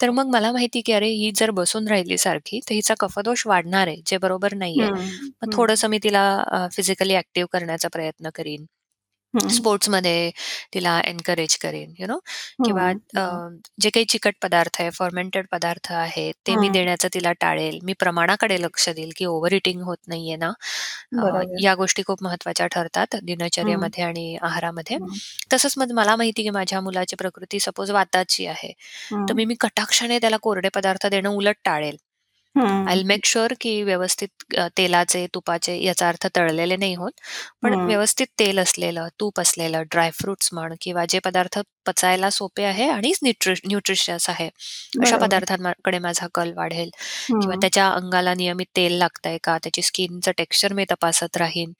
तर मग मला माहिती की अरे, ही जर बसून राहिली सारखी, तर हिचा कफदोष वाढणार आहे, जे बरोबर नाहीये. हं, मग हं, थोडंसं मी तिला फिजिकली ॲक्टिव्ह करण्याचा प्रयत्न करीन. स्पोर्ट्समध्ये तिला एन्करेज करेन, यू नो किंवा हं, अ, हं, जे काही चिकट पदार्थ आहे, फर्मेंटेड पदार्थ आहेत, ते मी हं. देण्याचं तिला टाळेल. मी प्रमाणाकडे लक्ष देईल, की ओव्हर ईटिंग होत नाहीये ना. अ, बरोबर. या गोष्टी खूप महत्त्वाच्या ठरतात हं, दिनचर्येमध्ये आणि आहारामध्ये. हं, तसंच मग मला माहिती की माझ्या मुलाची प्रकृती सपोज वाताची आहे, तर हं, मी मी कटाक्षाने त्याला कोरडे पदार्थ देणं उलट टाळेल. आय हं, विल मेक शुअर की व्यवस्थित अ, तेलाचे, तुपाचे याचा अर्थ तळलेले नाही होत, पण हं. व्यवस्थित तेल असलेलं, तूप असलेलं, ड्राय फ्रुट्स म्हण किंवा जे पदार्थ पचायला सोपे आहे आणि न्यूट्रि न्यूट्रिशियस आहे, अशा बरोबर. पदार्थांकडे माझा कल वाढेल किंवा हं, त्याच्या अंगाला नियमित तेल लागतंय का? त्याची स्किनचं टेक्स्चर मी तपासत राहीन.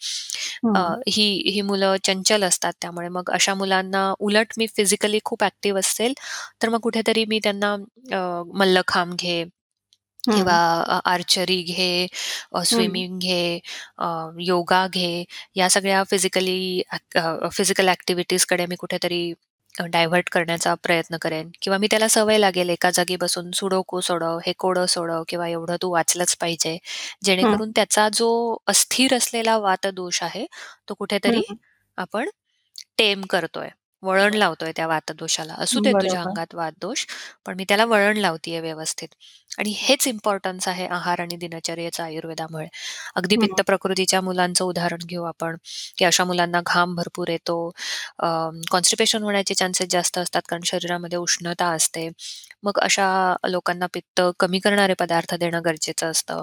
अ, हं, ही ही मुलं चंचल असतात, त्यामुळे मग अशा मुलांना उलट मी फिजिकली खूप ॲक्टिव्ह असेल, तर मग कुठेतरी मी त्यांना अ, मल्लखांब घे किंवा आर्चरी घे, स्विमिंग घे, योगा घे, या सगळ्या फिजिकली फिजिकल ॲक्टिव्हिटीजकडे मी कुठेतरी डायव्हर्ट करण्याचा प्रयत्न करेन. किंवा मी त्याला सवय लागेल एका जागी बसून सुडोकू सोडव, हे कोडं सोडव किंवा एवढं तू वाचलंच पाहिजे. जेणेकरून त्याचा जो अस्थिर असलेला वातदोष आहे, तो कुठेतरी. आपण टेम करतोय, वळण लावतोय त्या वातदोषाला. असू दे तुझ्या बरोबर. अंगात वातदोष, पण मी त्याला वळण लावतीये व्यवस्थित. आणि हेच इम्पोर्टन्स आहे आहार आणि दिनचर्येचं आयुर्वेदामुळे. अगदी हं, पित्त प्रकृतीच्या मुलांचं उदाहरण घेऊ आपण, की अशा मुलांना घाम भरपूर येतो, कॉन्स्टिपेशन होण्याचे चान्सेस जास्त असतात कारण शरीरामध्ये उष्णता असते. मग अशा लोकांना पित्त कमी करणारे पदार्थ देणं गरजेचं असतं.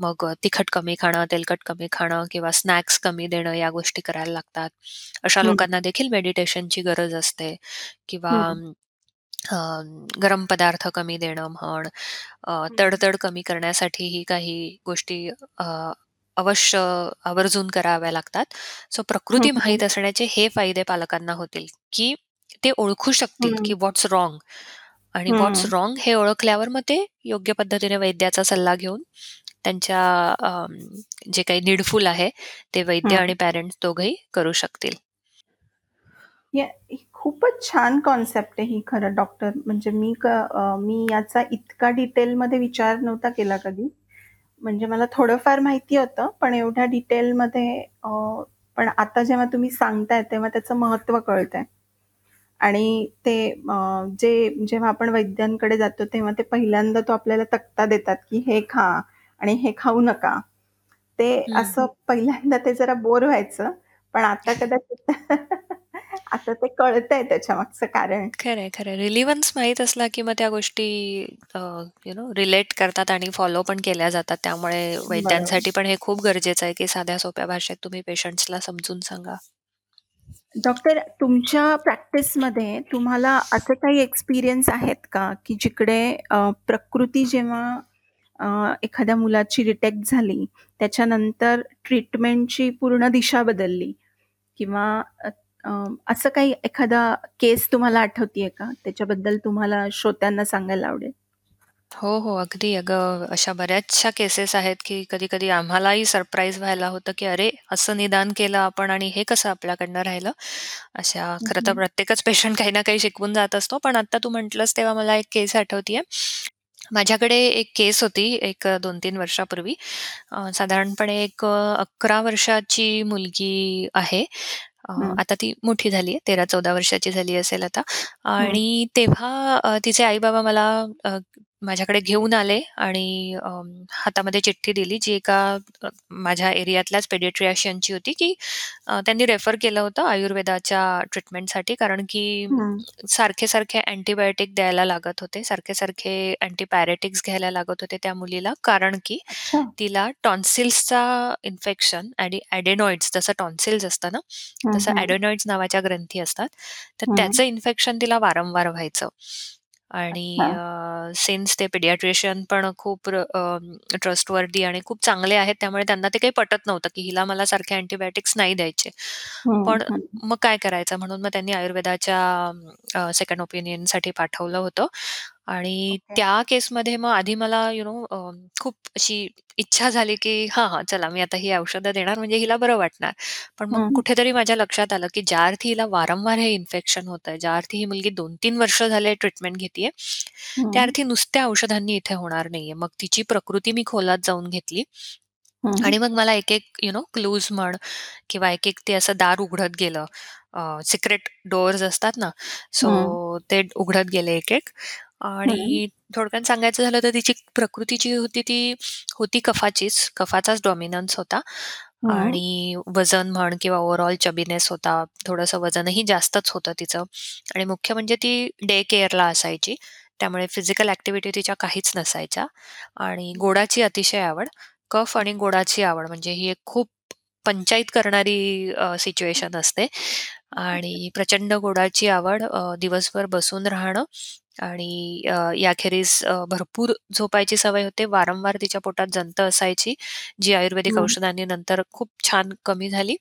मग तिखट कमी खाणं, तेलकट कमी खाणं किंवा स्नॅक्स कमी देणं या गोष्टी करायला लागतात. अशा हं, लोकांना देखील मेडिटेशनची गरज असते किंवा हं, अ, गरम पदार्थ कमी देणं म्हण, अ, हं, तडतड कमी करण्यासाठीही काही गोष्टी अ, अवश्य आवर्जून कराव्या लागतात. सो प्रकृती माहीत असण्याचे हे फायदे पालकांना होतील, की ते ओळखू शकतील, हं, की व्हॉट्स रॉंग आणि व्हॉट्स हं, रॉंग हे ओळखल्यावर मग ते योग्य पद्धतीने वैद्याचा सल्ला घेऊन त्यांच्या जे काही नीडफुल आहे, ते वैद्य. आणि पॅरेंट्स दोघंही करू शकतील. खूपच छान कन्सेप्ट आहे ही खरं डॉक्टर. म्हणजे मी मी याचा इतका डिटेलमध्ये विचार नव्हता केला कधी. म्हणजे मला थोडंफार माहिती होतं, पण एवढ्या डिटेलमध्ये पण आता जेव्हा तुम्ही सांगताय तेव्हा त्याचं महत्त्व कळतंय. आणि ते जे जेव्हा आपण वैद्यांकडे जातो तेव्हा ते पहिल्यांदा तो आपल्याला तक्ता देतात, की हे खा आणि हे खाऊ नका. ते. असं पहिल्यांदा ते जरा बोर व्हायचं. पण आता कदाचित आता ते कळतंय त्याच्यामागचं कारण. खरंय, खरंय. रिलिव्हन्स माहीत असला, की मग त्या गोष्टी यू नो रिलेट करतात आणि फॉलो पण केल्या जातात. त्यामुळे. वैद्यांसाठी पण हे खूप गरजेचं आहे, की साध्या सोप्या भाषेत तुम्ही पेशंट्सला समजून सांगा. डॉक्टर तुमच्या प्रॅक्टिसमध्ये तुम्हाला असे काही एक्सपिरियन्स आहेत का, की जिकडे प्रकृती जेव्हा एखाद्या मुलाची डिटेक्ट झाली, त्याच्यानंतर ट्रीटमेंटची पूर्ण दिशा बदलली किंवा असं काही एखादा केस तुम्हाला आठवतीये का? त्याच्याबद्दल तुम्हाला श्रोत्यांना सांगायला आवडेल? हो, हो. अगदी. अगं, अशा बऱ्याचशा केसेस आहेत, की कधी-कधी आम्हालाही सरप्राईज व्हायला होतं, की "अरे, असं निदान केलं आपण आणि हे कसं आपल्याकडनं राहिलं?" अशा खरं तर. प्रत्येकच पेशंट काही ना काही शिकवून जात असतो. पण आता तू म्हटलंस तेव्हा मला एक केस आठवतीये. माझ्याकडे एक केस होती एक अ, 2-3 वर्षापूर्वी. अ, साधारणपणे एक अ, 11 वर्षाची मुलगी आहे. अ, हं. आता ती मोठी झाली आहे. 13-14 वर्षाची झाली असेल आता हं. आणि तेव्हा अ, तिचे आई-बाबा मला अ, माझ्याकडे घेऊन आले आणि अ, हातामध्ये चिठ्ठी दिली जी एका अ, माझ्या एरियातल्याच पेडियाट्रिशियनची होती, की अ, त्यांनी रेफर केलं होतं आयुर्वेदाच्या ट्रीटमेंटसाठी कारण की हं. सारखे-सारखे अँटिबायोटिक द्यायला लागत होते. सारखे-सारखे अँटिपॅरेटिक्स घ्यायला लागत होते त्या मुलीला. कारण की अच्छा. तिला टॉन्सिल्सचा इन्फेक्शन आणि एडेनॉइड्स जसं टॉन्सिल्स असतं ना, हं, तसं हं. एडेनॉइड्स नावाच्या ग्रंथी असतात. तर हं. त्याचं इन्फेक्शन तिला वारंवार व्हायचं. अच्छा. आणि सिन्स ते पेडियाट्रिशियन पण खूप ट्रस्टवर्थी आणि खूप चांगले आहेत. त्यामुळे त्यांना ते काही पटत नव्हतं, की हिला मला सारखे अँटिबायोटिक्स नाही द्यायचे. हं, पण हं. मग काय करायचं म्हणून मग त्यांनी आयुर्वेदाच्या अ, सेकंड ओपिनियनसाठी पाठवलं होतं आणि ओके. त्या केसमध्ये मग आधी मला यू नो खूप अशी इच्छा झाली, की हां, हां, चला मी आता ही औषधं देणार म्हणजे हिला बरं वाटणार. पण मग हं. कुठेतरी माझ्या लक्षात आलं, की ज्या अर्थी हिला वारंवार हे इन्फेक्शन होतंय, ज्या अर्थी ही मुलगी 2-3 वर्ष झाले ट्रीटमेंट घेतीये, त्या हं. अर्थी नुसत्या औषधांनी इथे होणार नाहीये. मग तिची प्रकृती मी खोलात जाऊन घेतली हं. आणि मग मला एक-एक यू नो क्लूज म्हण किंवा एक-एक ते असं दार उघडत गेलं. सिक्रेट डोअर्स असतात ना, हं. सो ते उघडत गेले एक-एक हं. आणि थोडक्यात सांगायचं झालं तर तिची प्रकृती जी होती ती होती कफाचीच. कफाचाच डॉमिनन्स होता हं. आणि वजन म्हण किंवा ओव्हरऑल चबीनेस होता. थोडंसं वजनही जास्तच होतं तिचं आणि मुख्य म्हणजे ती डे केअरला असायची. त्यामुळे फिजिकल ॲक्टिव्हिटी तिच्या काहीच नसायच्या आणि गोडाची अतिशय आवड. कफ आणि गोडाची आवड म्हणजे ही एक खूप पंचाईत करणारी अ, सिच्युएशन असते आणि प्रचंड गोडाची आवड, अ, दिवसभर बसून राहणं आणि अ, याखेरीज अ, भरपूर झोपायची सवय होते. वारंवार तिच्या पोटात जंत असायची, जी आयुर्वेदिक हं. औषधांनी नंतर खूप छान कमी झाली.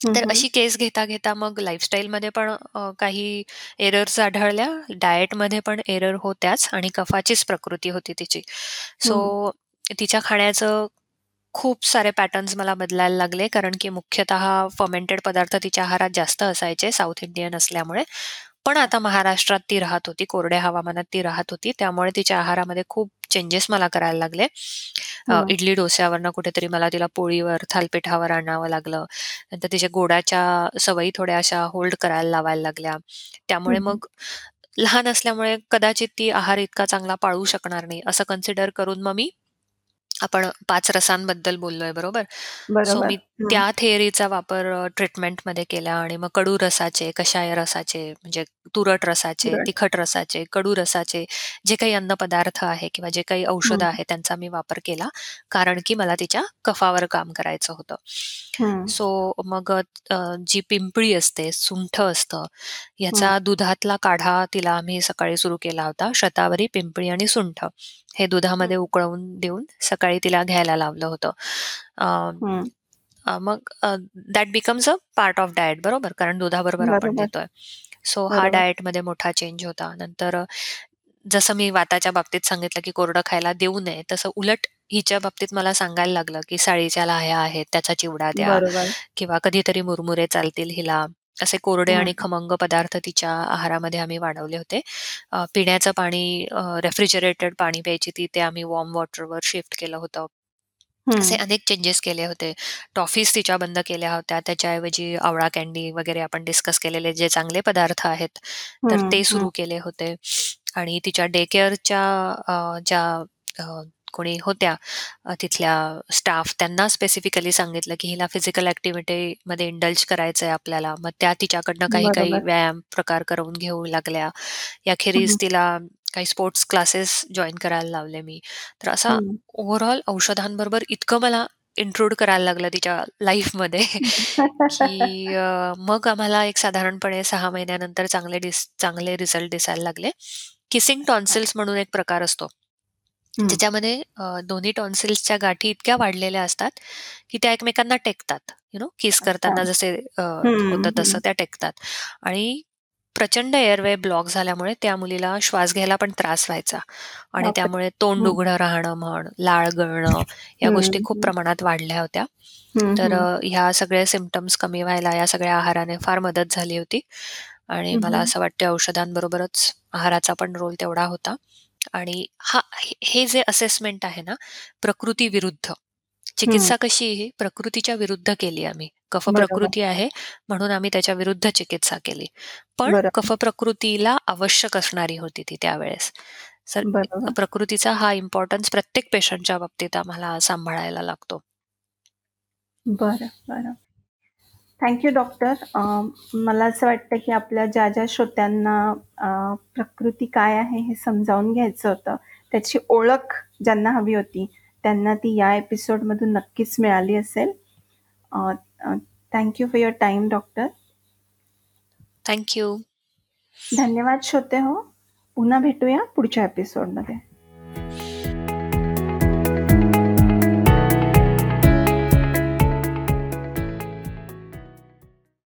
हं, तर हं. अशी केस घेता-घेता मग लाईफस्टाईलमध्ये पण अ, काही एरर्स आढळल्या. डायटमध्ये पण एरर होत्याच आणि कफाचीच प्रकृती होती तिची. हं. सो तिच्या खाण्याचं खूप सारे पॅटर्न्स मला बदलायला लागले कारण की मुख्यतः फर्मेंटेड पदार्थ तिच्या आहारात जास्त असायचे साउथ इंडियन असल्यामुळे. पण आता महाराष्ट्रात ती राहत होती, कोरड्या हवामानात ती राहत होती. त्यामुळे तिच्या आहारामध्ये खूप चेंजेस मला करायला लागले. अ, हं. इडली डोश्यावरनं कुठेतरी मला तिला पोळीवर, थालीपीठावर आणावं लागलं. नंतर तिच्या गोडाच्या सवयी थोड्या अशा होल्ड करायला लावायला लागल्या. हं, त्यामुळे हं. मग लहान असल्यामुळे कदाचित ती आहार इतका चांगला पाळू शकणार नाही, असं कन्सिडर करून मग मी आपण 5 रसांबद्दल बोललोय बरोबर? सो बरोबर. मी हं. त्या थिअरीचा वापर अ, ट्रीटमेंटमध्ये केला आणि मग कडू रसाचे, कषाय रसाचे म्हणजे तुरट रसाचे. तिखट रसाचे, कडू रसाचे जे काही अन्नपदार्थ आहे किंवा जे काही औषधं हं. आहेत त्यांचा मी वापर केला. कारण की मला तिच्या कफावर काम करायचं होतं. हं. सो मग अ, जी पिंपळी असते, सुंठ असतं, हं. याचा दुधातला काढा तिला आम्ही सकाळी सुरू केला होता. शतावरी, पिंपळी आणि सुंठ हे. दुधामध्ये उकळवून देऊन सकाळी तिला घ्यायला लावलं होतं. अ. अ, मग that becomes a part of diet बरोबर कारण दुधाबरोबर आपण बरोबर. देतोय. सो हा बरोबर. डायटमध्ये मोठा चेंज होता. नंतर अ, जसं मी वाताच्या बाबतीत सांगितलं, की कोरडं खायला देऊ नये, तसं उलट हिच्या बाबतीत मला सांगायला लागलं, की साळीच्या लाह्या आहेत, त्याचा चिवडा द्या बरोबर. किंवा कधीतरी मुरमुरे चालतील हिला. असे कोरडे आणि हं. खमंग पदार्थ तिच्या आहारामध्ये आम्ही वाढवले होते. अ, पिण्याचं पाणी अ, रेफ्रिजरेटेड पाणी प्यायची ती, ते आम्ही वॉर्म वॉटरवर शिफ्ट केलं होतं. असे हं. अनेक चेंजेस केले होते. टॉफीज तिच्या बंद केल्या होत्या. त्याच्याऐवजी आवळा कँडी वगैरे आपण डिस्कस केलेले जे चांगले पदार्थ आहेत, तर हं, ते हं. सुरू केले होते. आणि तिच्या डे केअरच्या अ, ज्या अ, कोणी होत्या अ, तिथल्या स्टाफ त्यांना स्पेसिफिकली सांगितलं, की हिला फिजिकल ॲक्टिव्हिटीमध्ये इंडल्ज करायचंय आपल्याला. मग त्या तिच्याकडनं काही-काही बरोबर. व्यायाम प्रकार करवून घेऊ लागल्या. याखेरीज हं. तिला काही स्पोर्ट्स क्लासेस जॉइन करायला लावले मी. तर असा हं. ओव्हरऑल औषधांबरोबर इतकं मला इंट्रूड करायला लागलं तिच्या लाईफमध्ये, की अ, मग आम्हाला एक साधारणपणे 6 महिन्यानंतर चांगले डिस चांगले रिझल्ट दिसायला लागले. किसिंग. टॉन्सिल्स म्हणून एक प्रकार असतो. हं. ज्याच्यामध्ये अ, दोन्ही टॉन्सिल्सच्या गाठी इतक्या वाढलेल्या असतात, की त्या एकमेकांना टेकतात. यू नो किस अच्छा. करताना जसे अ, हं, होतं तसं हं. त्या टेकतात आणि प्रचंड एअरवे ब्लॉक झाल्यामुळे त्या मुलीला श्वास घ्यायला पण त्रास व्हायचा आणि बापरे! त्यामुळे तोंड हं. उघडं राहणं म्हण, लाळ गळणं या गोष्टी हं, खूप हं. प्रमाणात वाढल्या होत्या. हं, तर हं. अ, ह्या सगळ्या सिम्प्टम्स कमी व्हायला या सगळ्या आहाराने फार मदत झाली होती आणि हं, मला हं. असं वाटतं औषधांबरोबरच आहाराचा पण रोल तेवढा होता. आणि हा हे जे असेसमेंट आहे ना, प्रकृती विरुद्ध. चिकित्सा कशी ही प्रकृतीच्या विरुद्ध केली आम्ही. कफ. प्रकृती आहे म्हणून आम्ही त्याच्या विरुद्ध चिकित्सा केली. पण. कफ प्रकृतीला आवश्यक असणारी होती ती त्यावेळेस. बरोबर. प्रकृतीचा हा इम्पोर्टन्स प्रत्येक पेशंटच्या बाबतीत आम्हाला सांभाळायला लागतो. बरं, बरं. Thank you doctor. अ, मला असं वाटतं, की आपल्या ज्या-ज्या श्रोत्यांना अ, प्रकृती काय आहे हे समजावून घ्यायचं होतं, त्याची ओळख ज्यांना हवी होती, त्यांना ती या एपिसोडमधून नक्कीच मिळाली असेल. अ, अ, thank you for your time doctor. Thank you. धन्यवाद श्रोते हो. पुन्हा भेटूया पुढच्या एपिसोडमध्ये.